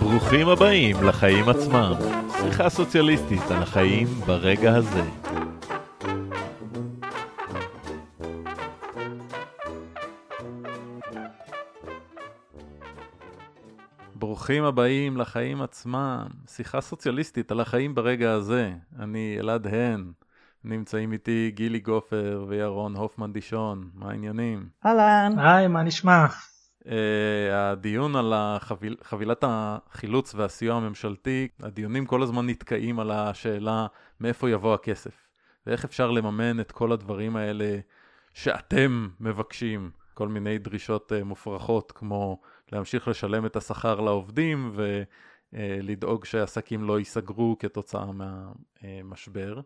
ברוכים הבאים לחיים עצמם, שיחה סוציאליסטית על החיים ברגע הזה. ברוכים הבאים לחיים עצמם, שיחה סוציאליסטית על החיים ברגע הזה. אני אלעד הן, נמצאים איתי גילי גופר וירון הופמן דישון, מה העניינים? אהלן. היי, מה נשמע? Uh, הדיון על החביל, חבילת החילוץ והסיוע הממשלתי, הדיונים כל הזמן נתקעים על השאלה מאיפה יבוא הכסף, ואיך אפשר לממן את כל הדברים האלה שאתם מבקשים, כל מיני דרישות uh, מופרכות כמו להמשיך לשלם את השכר לעובדים ולדאוג שעסקים לא ייסגרו כתוצאה מהמשבר.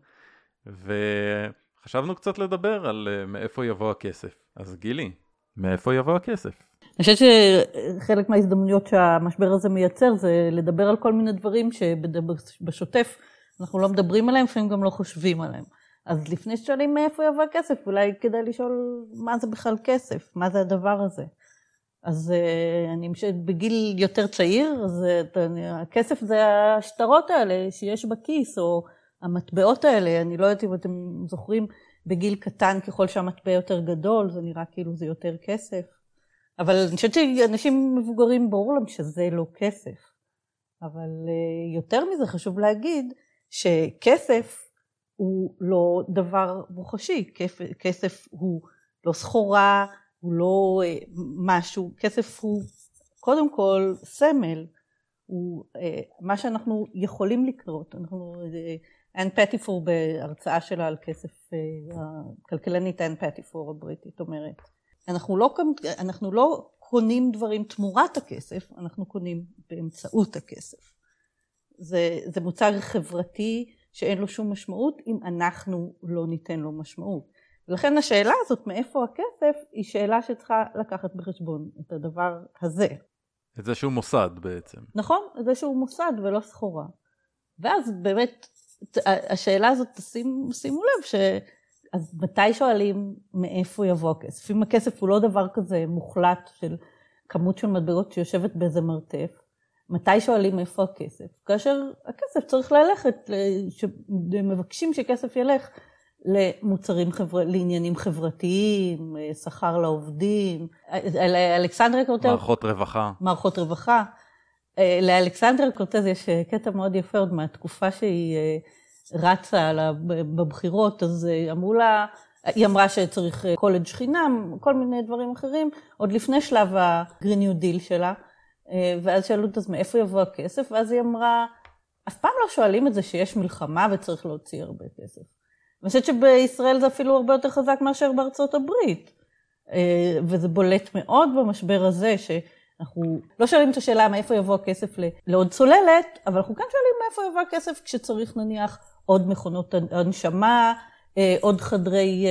וחשבנו קצת לדבר על uh, מאיפה יבוא הכסף. אז גילי, מאיפה יבוא הכסף? אני חושבת שחלק מההזדמנויות שהמשבר הזה מייצר זה לדבר על כל מיני דברים שבשוטף אנחנו לא מדברים עליהם, לפעמים גם לא חושבים עליהם. אז לפני ששואלים מאיפה יבוא הכסף, אולי כדאי לשאול מה זה בכלל כסף, מה זה הדבר הזה. אז אני חושבת בגיל יותר צעיר, אז הכסף זה השטרות האלה שיש בכיס, או המטבעות האלה, אני לא יודעת אם אתם זוכרים, בגיל קטן ככל שהמטבע יותר גדול, זה נראה כאילו זה יותר כסף. אבל אני חושבת שאנשים מבוגרים, ברור להם שזה לא כסף. אבל יותר מזה חשוב להגיד שכסף הוא לא דבר מוחשי, כסף הוא לא סחורה, הוא לא משהו, כסף הוא קודם כל סמל, הוא מה שאנחנו יכולים לקנות, אנחנו, אנ פטיפור בהרצאה שלה על כסף, הכלכלנית אנ פטיפור הבריטית אומרת, אנחנו לא, אנחנו לא קונים דברים תמורת הכסף, אנחנו קונים באמצעות הכסף. זה, זה מוצר חברתי שאין לו שום משמעות אם אנחנו לא ניתן לו משמעות. ולכן השאלה הזאת מאיפה הכסף היא שאלה שצריכה לקחת בחשבון את הדבר הזה. את זה שהוא מוסד בעצם. נכון, את זה שהוא מוסד ולא סחורה. ואז באמת השאלה הזאת, שימו, שימו לב ש... אז מתי שואלים מאיפה יבוא הכסף? אם הכסף הוא לא דבר כזה מוחלט של כמות של מטבעות שיושבת באיזה מרתף, מתי שואלים איפה הכסף? כאשר הכסף צריך ללכת, מבקשים שכסף ילך למוצרים, חבר... לעניינים חברתיים, שכר לעובדים. לאלכסנדריה קורטז... מערכות רווחה. מערכות רווחה. לאלכסנדריה קורטז יש קטע מאוד יפה עוד מהתקופה שהיא רצה בבחירות, אז אמרו לה, היא אמרה שצריך קולג' חינם, כל מיני דברים אחרים, עוד לפני שלב New Deal שלה, ואז שאלו אותה, אז מאיפה יבוא הכסף? ואז היא אמרה, אף פעם לא שואלים את זה שיש מלחמה וצריך להוציא הרבה כסף. אני חושבת שבישראל זה אפילו הרבה יותר חזק מאשר בארצות הברית. וזה בולט מאוד במשבר הזה, שאנחנו לא שואלים את השאלה מאיפה יבוא הכסף לעוד צוללת, אבל אנחנו כן שואלים מאיפה יבוא הכסף כשצריך נניח עוד מכונות הנשמה, עוד חדרי,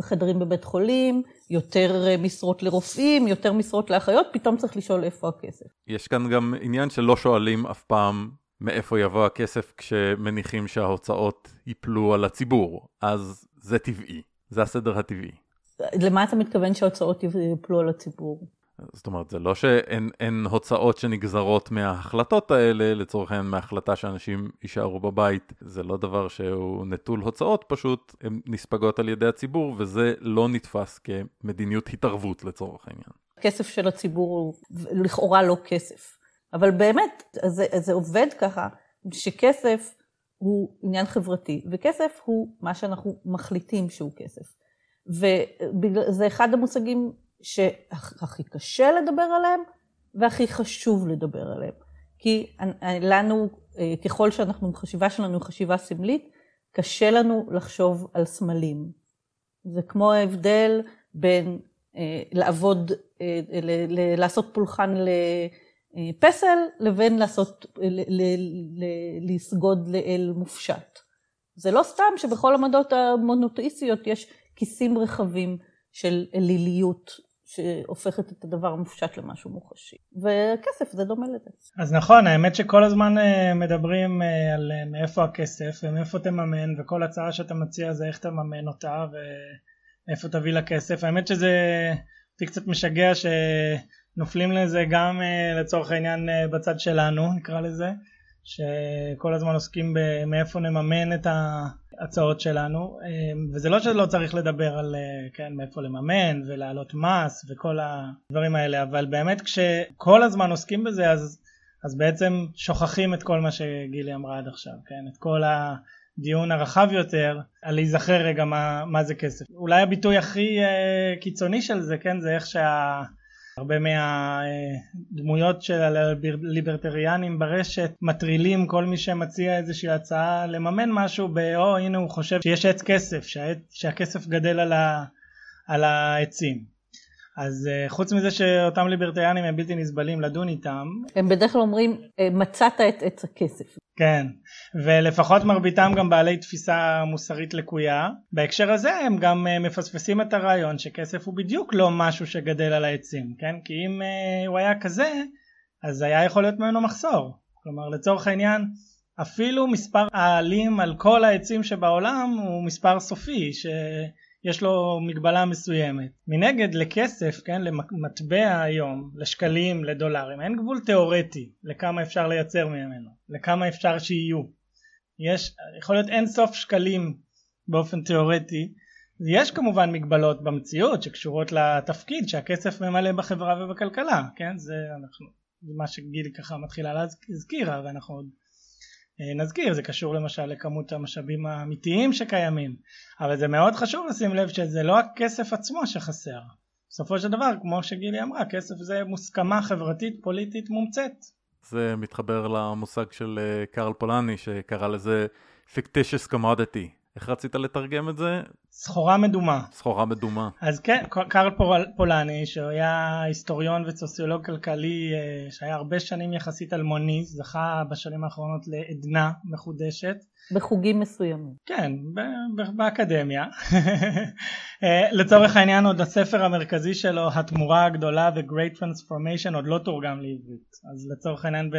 חדרים בבית חולים, יותר משרות לרופאים, יותר משרות לאחיות, פתאום צריך לשאול איפה הכסף. יש כאן גם עניין שלא שואלים אף פעם מאיפה יבוא הכסף כשמניחים שההוצאות ייפלו על הציבור, אז זה טבעי, זה הסדר הטבעי. למה אתה מתכוון שההוצאות ייפלו על הציבור? זאת אומרת, זה לא שאין הוצאות שנגזרות מההחלטות האלה, לצורך העניין מההחלטה שאנשים יישארו בבית, זה לא דבר שהוא נטול הוצאות, פשוט הן נספגות על ידי הציבור, וזה לא נתפס כמדיניות התערבות לצורך העניין. כסף של הציבור הוא לכאורה לא כסף, אבל באמת, זה, זה עובד ככה, שכסף הוא עניין חברתי, וכסף הוא מה שאנחנו מחליטים שהוא כסף. וזה אחד המושגים שהכי קשה לדבר עליהם והכי חשוב לדבר עליהם. כי לנו, ככל שאנחנו, חשיבה שלנו היא חשיבה סמלית, קשה לנו לחשוב על סמלים. זה כמו ההבדל בין לעבוד, לעשות פולחן לפסל, לבין לעשות, לסגוד לאל מופשט. זה לא סתם שבכל המדות המונותאיסטיות יש כיסים רחבים של אליליות שהופכת את הדבר המופשט למשהו מוחשי. וכסף זה דומה לזה. אז נכון, האמת שכל הזמן מדברים על מאיפה הכסף ומאיפה תממן, וכל הצעה שאתה מציע זה איך תממן אותה, איפה תביא לה כסף. האמת שזה אותי קצת משגע שנופלים לזה גם לצורך העניין בצד שלנו נקרא לזה, שכל הזמן עוסקים במאיפה נממן את ההצעות שלנו, um, וזה לא שלא צריך לדבר על uh, כן, מאיפה לממן ולהעלות מס וכל הדברים האלה, אבל באמת כשכל הזמן עוסקים בזה אז, אז בעצם שוכחים את כל מה שגילי אמרה עד עכשיו, כן? את כל. הדיון הרחב יותר על להיזכר רגע מה, מה זה כסף. אולי הביטוי הכי uh, קיצוני של זה כן זה איך שהרבה מהדמויות של הליברטריאנים ברשת מטרילים כל מי שמציע איזושהי הצעה לממן משהו ב"או הנה הוא חושב שיש עץ כסף שהעץ, שהכסף גדל על, ה, על העצים". אז uh, חוץ מזה שאותם ליברטריאנים הם בלתי נסבלים לדון איתם. הם בדרך כלל אומרים אה, מצאת את עץ הכסף. כן, ולפחות מרביתם גם בעלי תפיסה מוסרית לקויה. בהקשר הזה הם גם uh, מפספסים את הרעיון שכסף הוא בדיוק לא משהו שגדל על העצים, כן? כי אם uh, הוא היה כזה, אז היה יכול להיות ממנו מחסור. כלומר לצורך העניין אפילו מספר העלים על כל העצים שבעולם הוא מספר סופי, ש... יש לו מגבלה מסוימת. מנגד לכסף, כן, למטבע היום, לשקלים, לדולרים, אין גבול תיאורטי לכמה אפשר לייצר ממנו, לכמה אפשר שיהיו. יש, יכול להיות אין סוף שקלים באופן תיאורטי, יש כמובן מגבלות במציאות שקשורות לתפקיד שהכסף ממלא בחברה ובכלכלה, כן, זה אנחנו, זה מה שגילי ככה מתחילה להזכיר, ואנחנו עוד נזכיר זה קשור למשל לכמות המשאבים האמיתיים שקיימים אבל זה מאוד חשוב לשים לב שזה לא הכסף עצמו שחסר. בסופו של דבר כמו שגילי אמרה כסף זה מוסכמה חברתית פוליטית מומצאת. זה מתחבר למושג של אה, קרל פולני שקרא לזה fictitious commodity איך רצית לתרגם את זה? סחורה מדומה. סחורה מדומה. אז כן, קרל פולני, שהוא היה היסטוריון וסוציולוג כלכלי, אה, שהיה הרבה שנים יחסית אלמוני, זכה בשנים האחרונות לעדנה מחודשת. בחוגים מסוימים. כן, באקדמיה. אה, לצורך העניין עוד הספר המרכזי שלו, התמורה הגדולה The Great Transformation, עוד לא תורגם לעברית. אז לצורך העניין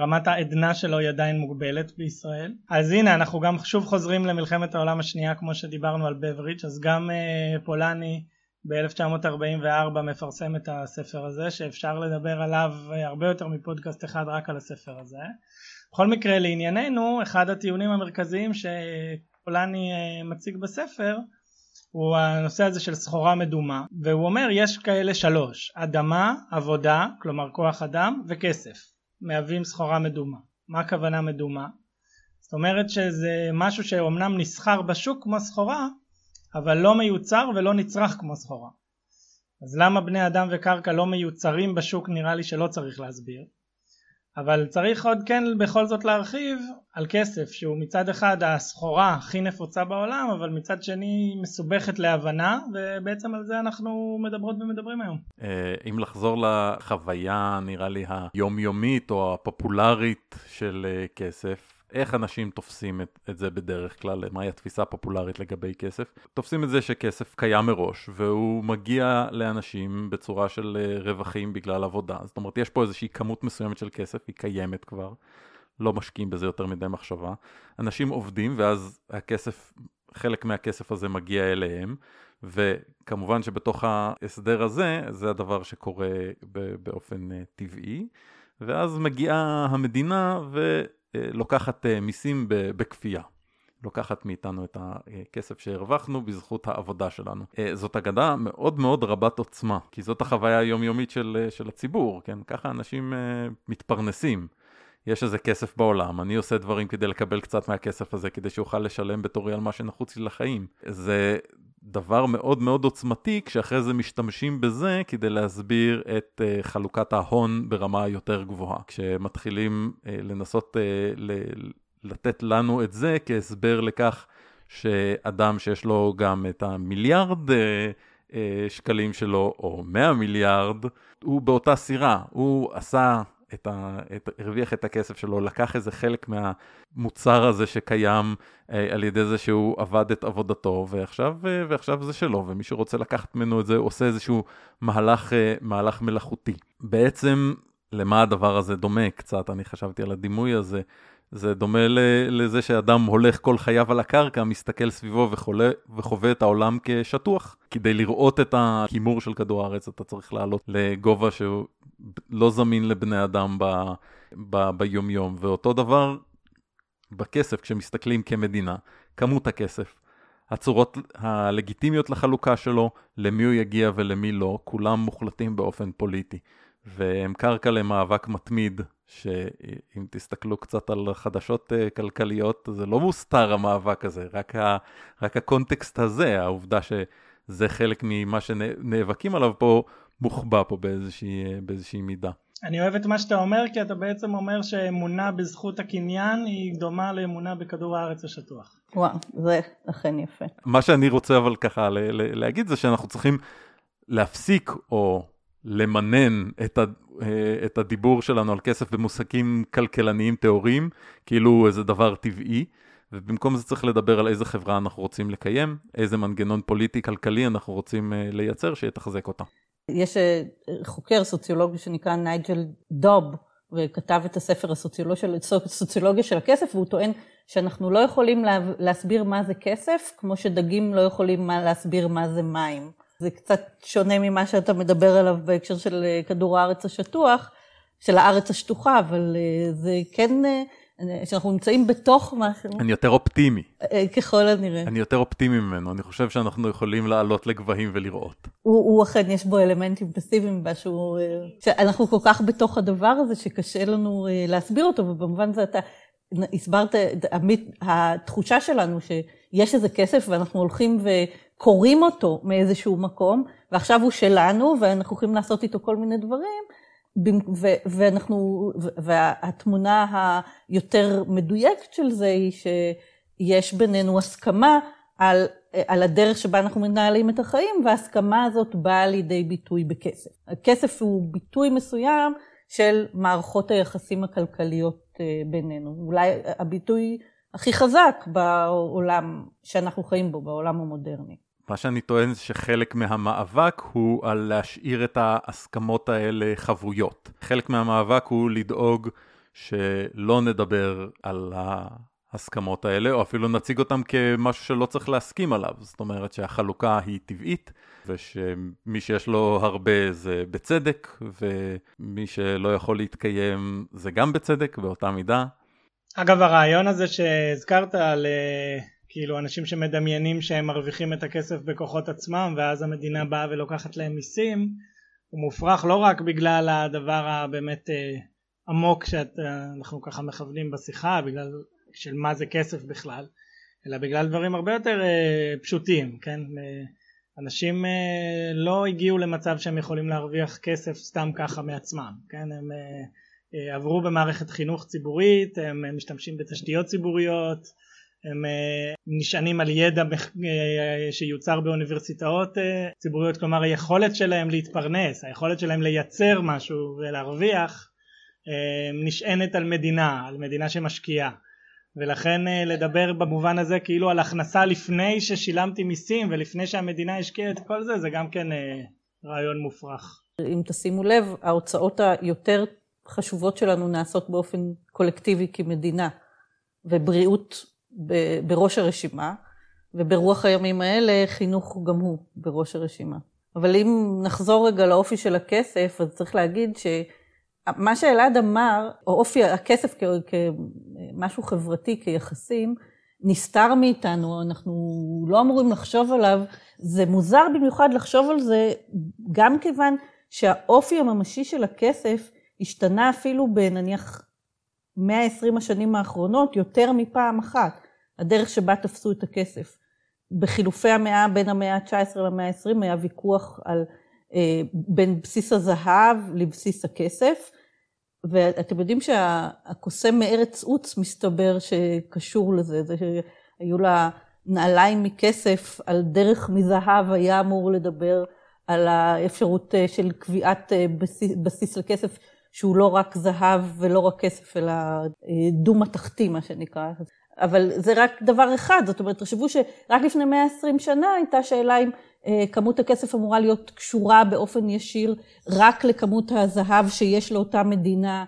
רמת העדנה שלו היא עדיין מוגבלת בישראל. אז הנה אנחנו גם שוב חוזרים למלחמת העולם השנייה כמו שדיברנו על בברידג' אז גם uh, פולני ב-1944 מפרסם את הספר הזה שאפשר לדבר עליו uh, הרבה יותר מפודקאסט אחד רק על הספר הזה. בכל מקרה לענייננו אחד הטיעונים המרכזיים שפולני uh, מציג בספר הוא הנושא הזה של סחורה מדומה והוא אומר יש כאלה שלוש אדמה, עבודה, כלומר כוח אדם וכסף מהווים סחורה מדומה. מה הכוונה מדומה? זאת אומרת שזה משהו שאומנם נסחר בשוק כמו סחורה, אבל לא מיוצר ולא נצרך כמו סחורה. אז למה בני אדם וקרקע לא מיוצרים בשוק נראה לי שלא צריך להסביר. אבל צריך עוד כן בכל זאת להרחיב על כסף שהוא מצד אחד הסחורה הכי נפוצה בעולם אבל מצד שני מסובכת להבנה ובעצם על זה אנחנו מדברות ומדברים היום. אה, אם לחזור לחוויה נראה לי היומיומית או הפופולרית של אה, כסף איך אנשים תופסים את, את זה בדרך כלל, מהי התפיסה הפופולרית לגבי כסף. תופסים את זה שכסף קיים מראש, והוא מגיע לאנשים בצורה של אה, רווחים בגלל עבודה. זאת אומרת, יש פה איזושהי כמות מסוימת של כסף, היא קיימת כבר, לא משקיעים בזה יותר מדי מחשבה. אנשים עובדים, ואז הכסף, חלק מהכסף הזה מגיע אליהם, וכמובן שבתוך ההסדר הזה, זה הדבר שקורה באופן אה, טבעי. ואז מגיעה המדינה ו... אה, לוקחת אה, מיסים בכפייה. לוקחת מאיתנו את הכסף שהרווחנו בזכות העבודה שלנו. אה, זאת אגדה מאוד מאוד רבת עוצמה, כי זאת החוויה היומיומית של, של הציבור, כן? ככה אנשים מתפרנסים. יש איזה כסף בעולם, אני עושה דברים כדי לקבל קצת מהכסף הזה, כדי שאוכל לשלם בתורי על מה שנחוץ לי לחיים. זה דבר מאוד מאוד עוצמתי, כשאחרי זה משתמשים בזה כדי להסביר את uh, חלוקת ההון ברמה יותר גבוהה. כשמתחילים uh, לנסות ל- לתת לנו את זה כהסבר לכך שאדם שיש לו גם את המיליארד שקלים שלו, או 100 מיליארד, הוא באותה סירה, הוא עשה את ה, את, הרוויח את הכסף שלו, לקח איזה חלק מהמוצר הזה שקיים אה, על ידי זה שהוא עבד את עבודתו, ועכשיו, אה, ועכשיו זה שלו, ומי שרוצה לקחת ממנו את זה עושה איזשהו מהלך, אה, מהלך מלאכותי. בעצם, למה הדבר הזה דומה קצת, אני חשבתי על הדימוי הזה, זה דומה לזה שאדם הולך כל חייו על הקרקע, מסתכל סביבו וחולה, וחווה את העולם כשטוח. כדי לראות את הכימור של כדור הארץ, אתה צריך לעלות לגובה שהוא לא זמין לבני אדם ב, ב, ביומיום. ואותו דבר בכסף, כשמסתכלים כמדינה, כמות הכסף, הצורות הלגיטימיות לחלוקה שלו, למי הוא יגיע ולמי לא, כולם מוחלטים באופן פוליטי. והם קרקע למאבק מתמיד, שאם תסתכלו קצת על חדשות אה, כלכליות, זה לא מוסתר המאבק הזה, רק, ה, רק הקונטקסט הזה, העובדה שזה חלק ממה שנאבקים עליו פה, מוחבא פה באיזושהי, באיזושהי מידה. אני אוהב את מה שאתה אומר, כי אתה בעצם אומר שאמונה בזכות הקניין היא דומה לאמונה בכדור הארץ השטוח. וואו, זה אכן יפה. מה שאני רוצה אבל ככה להגיד זה שאנחנו צריכים להפסיק או למנן את, ה, אה, את הדיבור שלנו על כסף במושגים כלכלניים טהוריים, כאילו איזה דבר טבעי, ובמקום זה צריך לדבר על איזה חברה אנחנו רוצים לקיים, איזה מנגנון פוליטי-כלכלי אנחנו רוצים אה, לייצר שיתחזק אותה. יש אה, חוקר סוציולוגי שנקרא נייג'ל דוב, וכתב את הספר הסוציולוגיה של הכסף, והוא טוען שאנחנו לא יכולים להסביר מה זה כסף, כמו שדגים לא יכולים להסביר מה זה מים. זה קצת שונה ממה שאתה מדבר עליו בהקשר של אה, כדור הארץ השטוח, של הארץ השטוחה, אבל אה, זה כן, אה, שאנחנו נמצאים בתוך משהו. אני יותר אופטימי. ככל הנראה. אני יותר אופטימי ממנו, אני חושב שאנחנו יכולים לעלות לגבהים ולראות. הוא, הוא אכן, יש בו אלמנטים פסיביים, משהו, שאנחנו כל כך בתוך הדבר הזה, שקשה לנו להסביר אותו, ובמובן זה אתה הסברת, התחושה שלנו שיש איזה כסף ואנחנו הולכים ו... קוראים אותו מאיזשהו מקום, ועכשיו הוא שלנו, ואנחנו יכולים לעשות איתו כל מיני דברים, ואנחנו, והתמונה היותר מדויקת של זה היא שיש בינינו הסכמה על, על הדרך שבה אנחנו מנהלים את החיים, וההסכמה הזאת באה לידי ביטוי בכסף. הכסף הוא ביטוי מסוים של מערכות היחסים הכלכליות אה, בינינו. אולי הביטוי הכי חזק בעולם שאנחנו חיים בו, בעולם המודרני. מה שאני טוען זה שחלק מהמאבק הוא על להשאיר את ההסכמות האלה חבויות. חלק מהמאבק הוא לדאוג שלא נדבר על ההסכמות האלה, או אפילו נציג אותם כמשהו שלא צריך להסכים עליו. זאת אומרת שהחלוקה היא טבעית, ושמי שיש לו הרבה זה בצדק, ומי שלא יכול להתקיים זה גם בצדק, באותה מידה. אגב, הרעיון הזה שהזכרת על... כאילו אנשים שמדמיינים שהם מרוויחים את הכסף בכוחות עצמם ואז המדינה באה ולוקחת להם מיסים הוא מופרך לא רק בגלל הדבר הבאמת אה, עמוק שאנחנו ככה מכוונים בשיחה בגלל של מה זה כסף בכלל אלא בגלל דברים הרבה יותר אה, פשוטים כן? אה, אנשים לא הגיעו למצב שהם יכולים להרוויח כסף סתם ככה מעצמם כן? הם עברו במערכת חינוך ציבורית הם משתמשים בתשתיות ציבוריות הם אה, נשענים על ידע אה, שיוצר באוניברסיטאות אה, ציבוריות כלומר היכולת שלהם להתפרנס היכולת שלהם לייצר משהו ולהרוויח נשענת על מדינה על מדינה שמשקיעה ולכן לדבר במובן הזה כאילו על הכנסה לפני ששילמתי מיסים ולפני שהמדינה השקיעה את כל זה זה גם כן רעיון מופרך. אם תשימו לב ההוצאות היותר חשובות שלנו נעשות באופן קולקטיבי כמדינה ובריאות בראש הרשימה, וברוח הימים האלה חינוך גם הוא בראש הרשימה. אבל אם נחזור רגע לאופי של הכסף, אז צריך להגיד שמה שאלעד אמר, או אופי הכסף כמשהו חברתי, כיחסים, נסתר מאיתנו, אנחנו לא אמורים לחשוב עליו. זה מוזר במיוחד לחשוב על זה, גם כיוון שהאופי הממשי של הכסף השתנה אפילו בנניח 120 השנים האחרונות יותר מפעם אחת. הדרך שבה תפסו את הכסף. בחילופי המאה בין המאה ה-19 למאה ה-20 היה ויכוח על, אה, בין בסיס הזהב לבסיס הכסף, ואתם יודעים שהקוסם מארץ עוץ מסתבר שקשור לזה, זה שהיו לה נעליים מכסף על דרך מזהב היה אמור לדבר על האפשרות אה, של קביעת אה, בסיס, בסיס לכסף שהוא לא רק זהב ולא רק כסף, אלא אה, דו מתכתי, מה שנקרא. אבל זה רק דבר אחד, זאת אומרת, תחשבו שרק לפני 120 שנה הייתה שאלה אם אה, כמות הכסף אמורה להיות קשורה באופן ישיר רק לכמות הזהב שיש לאותה מדינה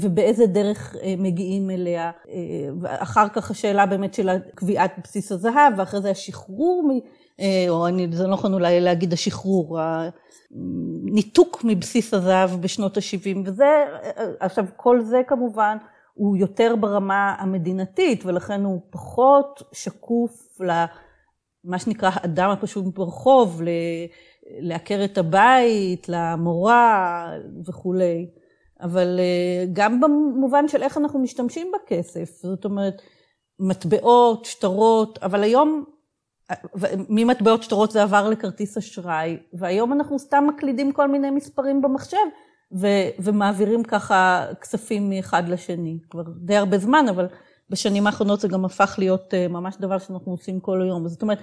ובאיזה דרך מגיעים אליה. אחר כך השאלה באמת של קביעת בסיס הזהב, ואחרי זה השחרור, או אני, זה לא נכון אולי להגיד השחרור, הניתוק מבסיס הזהב בשנות ה-70, וזה, עכשיו כל זה כמובן הוא יותר ברמה המדינתית, ולכן הוא פחות שקוף למה שנקרא האדם הפשוט ברחוב, לעקר את הבית, למורה וכולי. אבל אה, גם במובן של איך אנחנו משתמשים בכסף, זאת אומרת, מטבעות, שטרות, אבל היום ממטבעות שטרות זה עבר לכרטיס אשראי, והיום אנחנו סתם מקלידים כל מיני מספרים במחשב, ו- ומעבירים ככה כספים מאחד לשני. כבר די הרבה זמן, אבל בשנים האחרונות זה גם הפך להיות אה, ממש דבר שאנחנו עושים כל היום. זאת אומרת,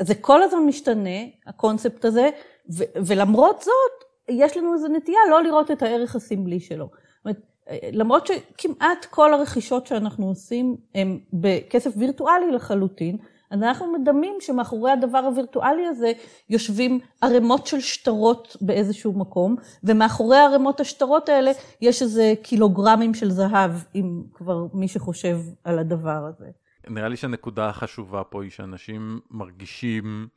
זה כל הזמן משתנה, הקונספט הזה, ו- ולמרות זאת, יש לנו איזו נטייה לא לראות את הערך הסמלי שלו. זאת אומרת, אה, למרות שכמעט כל הרכישות שאנחנו עושים הן בכסף וירטואלי לחלוטין, אז אנחנו מדמים שמאחורי הדבר הווירטואלי הזה יושבים ערימות של שטרות באיזשהו מקום, ומאחורי ערימות השטרות האלה יש איזה קילוגרמים של זהב, אם כבר מי שחושב על הדבר הזה. נראה לי שהנקודה החשובה פה היא שאנשים מרגישים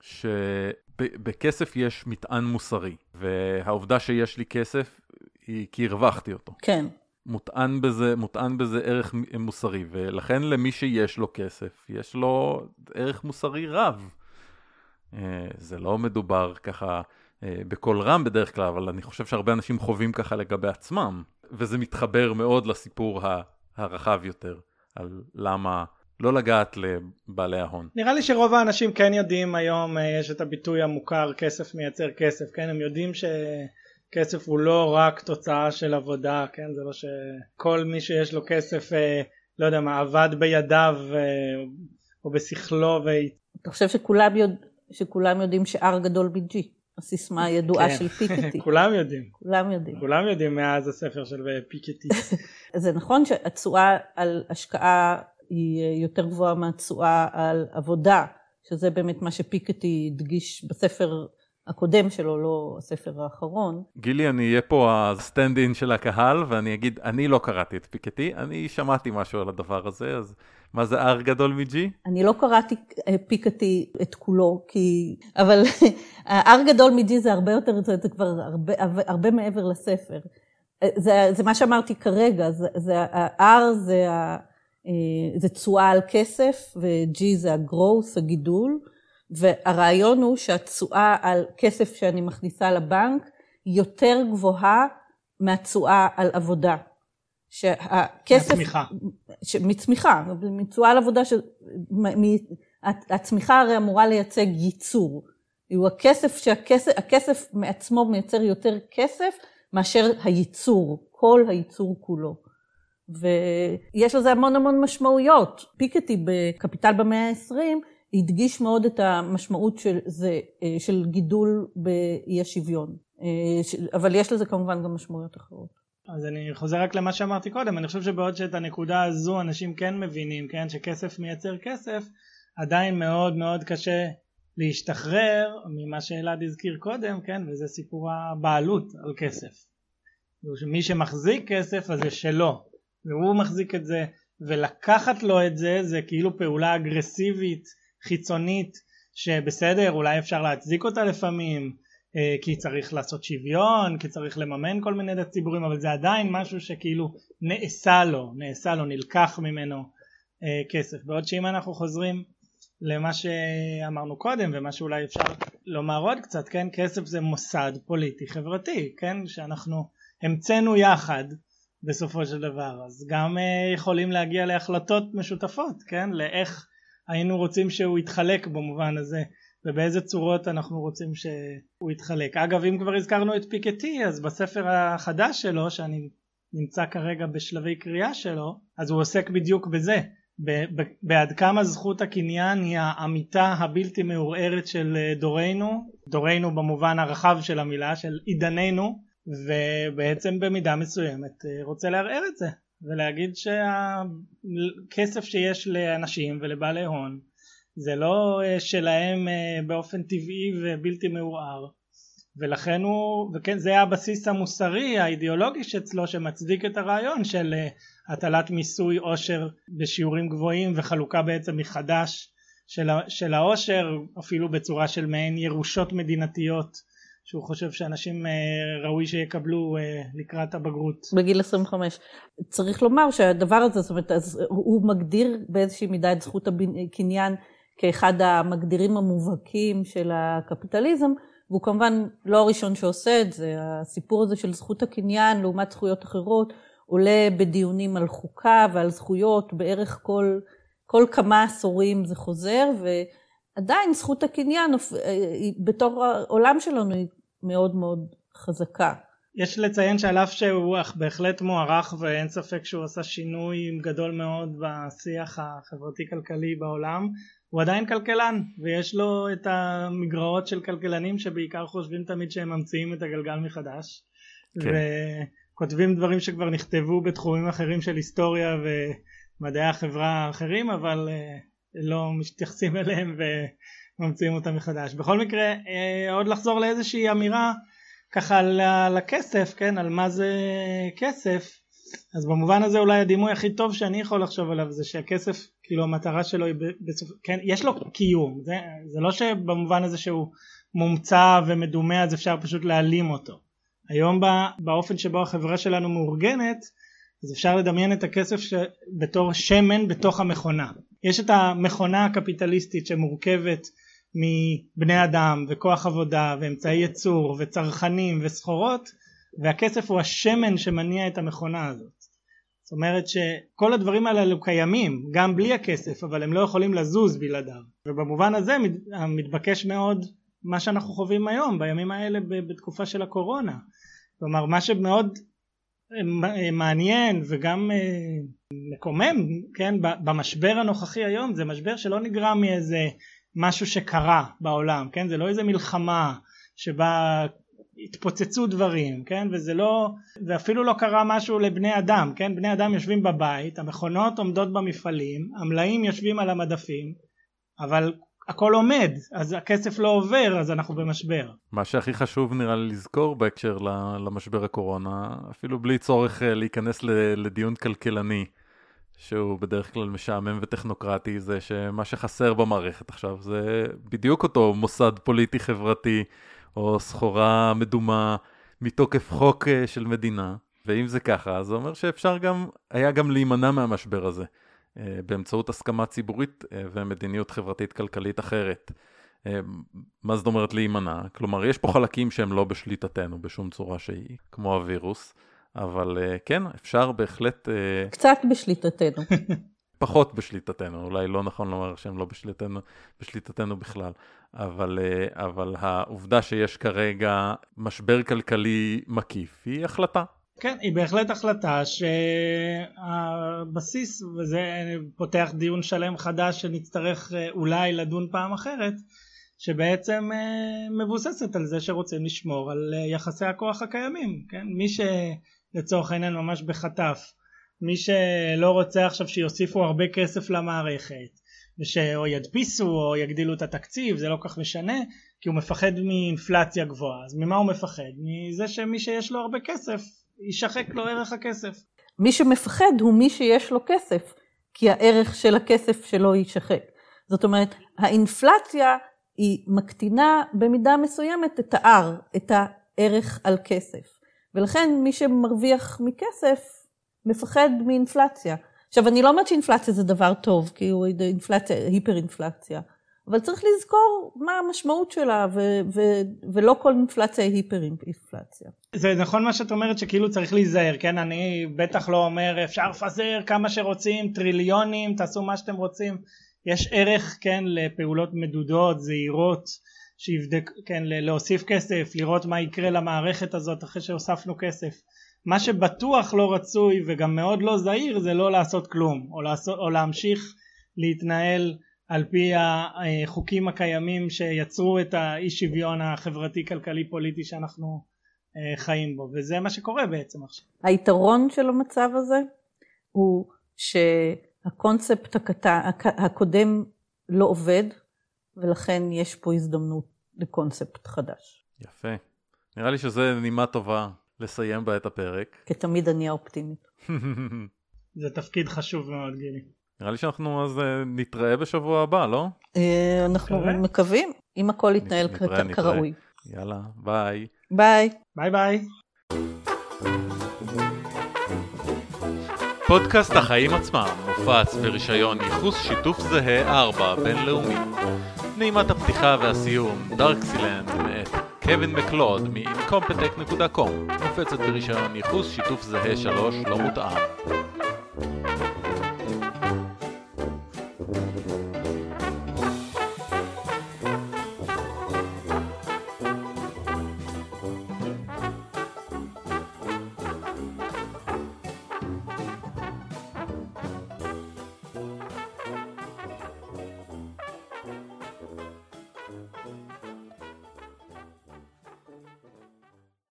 שבכסף יש מטען מוסרי, והעובדה שיש לי כסף היא כי הרווחתי אותו. כן. מוטען בזה, מוטען בזה ערך מוסרי, ולכן למי שיש לו כסף, יש לו ערך מוסרי רב. אה, זה לא מדובר ככה אה, בקול רם בדרך כלל, אבל אני חושב שהרבה אנשים חווים ככה לגבי עצמם, וזה מתחבר מאוד לסיפור הרחב יותר, על למה לא לגעת לבעלי ההון. נראה לי שרוב האנשים כן יודעים היום, אה, יש את הביטוי המוכר, כסף מייצר כסף, כן? הם יודעים ש... כסף הוא לא רק תוצאה של עבודה, כן? זה לא שכל מי שיש לו כסף, אה, לא יודע מה, עבד בידיו אה, או בשכלו ו... אתה חושב שכולם, יודע, שכולם יודעים ש-R גדול ב-G, הסיסמה הידועה כן. של פיקטי. כולם יודעים. כולם יודעים. כולם יודעים מאז הספר של אה, פיקטי. זה נכון שהתשואה על השקעה היא יותר גבוהה מהתשואה על עבודה, שזה באמת מה שפיקטי הדגיש בספר הקודם שלו, לא הספר האחרון. גילי, אני אהיה פה ה stand-in של הקהל, ואני אגיד, אני לא קראתי את פיקטי, אני שמעתי משהו על הדבר הזה, אז מה זה R גדול מ-G? אני לא קראתי אה, פיקטי את כולו, כי... אבל R גדול מ-G זה הרבה יותר, זה כבר הרבה, הרבה מעבר לספר. אה, זה, זה מה שאמרתי כרגע, זה, זה, R זה, אה, זה תשואה על כסף, ו-G זה ה-growth, הגידול. והרעיון הוא שהתשואה על כסף שאני מכניסה לבנק יותר גבוהה מהתשואה על עבודה. שהכסף... מהצמיחה. ש... מצמיחה, מתשואה על עבודה, ש... מ... הצמיחה הרי אמורה לייצג ייצור. הוא הכסף, שהכסף, הכסף מעצמו מייצר יותר כסף מאשר הייצור, כל הייצור כולו. ויש לזה המון המון משמעויות. פיקטי בקפיטל במאה ה-20 הדגיש מאוד את המשמעות של, זה, אה, של גידול באי השוויון. אה, אבל יש לזה כמובן גם משמעויות אחרות. אז אני חוזר רק למה שאמרתי קודם, אני חושב שבעוד שאת הנקודה הזו אנשים כן מבינים, כן, שכסף מייצר כסף, עדיין מאוד מאוד קשה להשתחרר ממה שאלעד הזכיר קודם, כן, וזה סיפור הבעלות על כסף. מי שמחזיק כסף אז זה שלו, והוא מחזיק את זה, ולקחת לו את זה זה כאילו פעולה אגרסיבית חיצונית שבסדר אולי אפשר להצדיק אותה לפעמים אה, כי צריך לעשות שוויון כי צריך לממן כל מיני ציבורים אבל זה עדיין משהו שכאילו נעשה לו נעשה לו נלקח ממנו אה, כסף. בעוד שאם אנחנו חוזרים למה שאמרנו קודם ומה שאולי אפשר לומר עוד קצת כן כסף זה מוסד פוליטי חברתי כן שאנחנו המצאנו יחד בסופו של דבר. אז גם uh, יכולים להגיע להחלטות משותפות כן לאיך היינו רוצים שהוא יתחלק במובן הזה ובאיזה צורות אנחנו רוצים שהוא יתחלק. אגב אם כבר הזכרנו את פיקטי אז בספר החדש שלו שאני נמצא כרגע בשלבי קריאה שלו אז הוא עוסק בדיוק בזה בעד כמה זכות הקניין היא האמיתה הבלתי מעורערת של דורנו דורנו במובן הרחב של המילה של עידננו ובעצם במידה מסוימת רוצה לערער את זה ולהגיד שהכסף שיש לאנשים ולבעלי הון זה לא אה, שלהם אה, באופן טבעי ובלתי מעורער. ולכן הוא, וכן זה הבסיס המוסרי האידיאולוגי שאצלו שמצדיק את הרעיון של אה, הטלת מיסוי עושר בשיעורים גבוהים וחלוקה בעצם מחדש של, של העושר אפילו בצורה של מעין ירושות מדינתיות שהוא חושב שאנשים אה, ראוי שיקבלו אה, לקראת הבגרות. בגיל 25. צריך לומר שהדבר הזה, זאת אומרת, הוא מגדיר באיזושהי מידה את זכות הקניין כאחד המגדירים המובהקים של הקפיטליזם, והוא כמובן לא הראשון שעושה את זה. הסיפור הזה של זכות הקניין לעומת זכויות אחרות עולה בדיונים על חוקה ועל זכויות בערך כל, כל כמה עשורים זה חוזר, ועדיין זכות הקניין בתור העולם שלנו היא מאוד מאוד חזקה. יש לציין שעל אף שהוא אך בהחלט מוערך ואין ספק שהוא עשה שינוי גדול מאוד בשיח החברתי-כלכלי בעולם, הוא עדיין כלכלן ויש לו את המגרעות של כלכלנים שבעיקר חושבים תמיד שהם ממציאים את הגלגל מחדש כן. וכותבים דברים שכבר נכתבו בתחומים אחרים של היסטוריה ומדעי החברה האחרים אבל אה, לא מתייחסים אליהם וממציאים אותם מחדש. בכל מקרה אה, עוד לחזור לאיזושהי אמירה ככה על הכסף כן על מה זה כסף אז במובן הזה אולי הדימוי הכי טוב שאני יכול לחשוב עליו זה שהכסף כאילו המטרה שלו היא בסופו כן יש לו קיום. זה, זה לא שבמובן הזה שהוא מומצא ומדומה אז אפשר פשוט להעלים אותו. היום באופן שבו החברה שלנו מאורגנת אז אפשר לדמיין את הכסף ש... בתור שמן בתוך המכונה יש את המכונה הקפיטליסטית שמורכבת מבני אדם וכוח עבודה ואמצעי ייצור וצרכנים וסחורות והכסף הוא השמן שמניע את המכונה הזאת. זאת אומרת שכל הדברים האלה קיימים גם בלי הכסף אבל הם לא יכולים לזוז בלעדיו. ובמובן הזה מתבקש מאוד מה שאנחנו חווים היום בימים האלה בתקופה של הקורונה. כלומר מה שמאוד אה, מעניין וגם אה, מקומם כן במשבר הנוכחי היום זה משבר שלא נגרם מאיזה משהו שקרה בעולם כן זה לא איזה מלחמה שבה התפוצצו דברים, כן? וזה לא, ואפילו לא קרה משהו לבני אדם, כן? בני אדם יושבים בבית, המכונות עומדות במפעלים, המלאים יושבים על המדפים, אבל הכל עומד, אז הכסף לא עובר, אז אנחנו במשבר. מה שהכי חשוב נראה לי לזכור בהקשר למשבר הקורונה, אפילו בלי צורך אה, להיכנס לדיון כלכלני, שהוא בדרך כלל משעמם וטכנוקרטי, זה שמה שחסר במערכת עכשיו זה בדיוק אותו מוסד פוליטי חברתי. או סחורה מדומה מתוקף חוק אה, של מדינה. ואם זה ככה, זה אומר שאפשר גם, היה גם להימנע מהמשבר הזה, אה, באמצעות הסכמה ציבורית אה, ומדיניות חברתית-כלכלית אחרת. מה זאת אומרת להימנע? כלומר, יש פה חלקים שהם לא בשליטתנו בשום צורה שהיא, כמו הווירוס, אבל כן, אפשר בהחלט... קצת בשליטתנו. פחות בשליטתנו, אולי לא נכון לומר שהם לא בשליטתנו, בשליטתנו בכלל, אבל, אה, אבל העובדה שיש כרגע משבר כלכלי מקיף היא החלטה. כן, היא בהחלט החלטה שהבסיס, וזה פותח דיון שלם חדש שנצטרך אה, אולי לדון פעם אחרת, שבעצם אה, מבוססת על זה שרוצים לשמור על יחסי הכוח הקיימים, כן? מי שלצורך העניין ממש בחטף. מי שלא רוצה עכשיו שיוסיפו הרבה כסף למערכת ושאו ידפיסו או יגדילו את התקציב זה לא כך משנה כי הוא מפחד מאינפלציה גבוהה. אז ממה הוא מפחד? מזה שמי שיש לו הרבה כסף יישחק לו ערך הכסף. מי שמפחד הוא מי שיש לו כסף כי הערך של הכסף שלו יישחק. זאת אומרת האינפלציה היא מקטינה במידה מסוימת את ה-R, את הערך על כסף ולכן מי שמרוויח מכסף מפחד מאינפלציה. עכשיו, אני לא אומרת שאינפלציה זה דבר טוב, כי הוא אינפלציה, היפר אינפלציה, אבל צריך לזכור מה המשמעות שלה, ו- ו- ולא כל אינפלציה היא היפר אינפלציה. זה נכון מה שאת אומרת שכאילו צריך להיזהר, כן? אני בטח לא אומר אפשר לפזר כמה שרוצים, טריליונים, תעשו מה שאתם רוצים. יש ערך, כן, לפעולות מדודות, זהירות, שיבדק, כן, להוסיף כסף, לראות מה יקרה למערכת הזאת אחרי שהוספנו כסף. מה שבטוח לא רצוי וגם מאוד לא זהיר זה לא לעשות כלום או, לעשות, או להמשיך להתנהל על פי החוקים הקיימים שיצרו את האי שוויון החברתי כלכלי פוליטי שאנחנו אה, חיים בו וזה מה שקורה בעצם עכשיו. היתרון של המצב הזה הוא שהקונספט הקודם לא עובד ולכן יש פה הזדמנות לקונספט חדש. יפה. נראה לי שזה נימה טובה לסיים בה את הפרק. כתמיד אני האופטימית. זה תפקיד חשוב מאוד גילי. נראה לי שאנחנו אז אה, נתראה בשבוע הבא, לא? אה, אנחנו. מקווים, אם הכל יתנהל. כראוי. יאללה, ביי. ביי. ביי ביי. פודקאסט החיים עצמם מופץ ברישיון ייחוס שיתוף זהה 4 בינלאומי. נעימת הפתיחה והסיום, Darxieland מאת קווין מקלוד מ-incompetech.com מופצת ברישיון ייחוס שיתוף זהה 3 לא מותאם.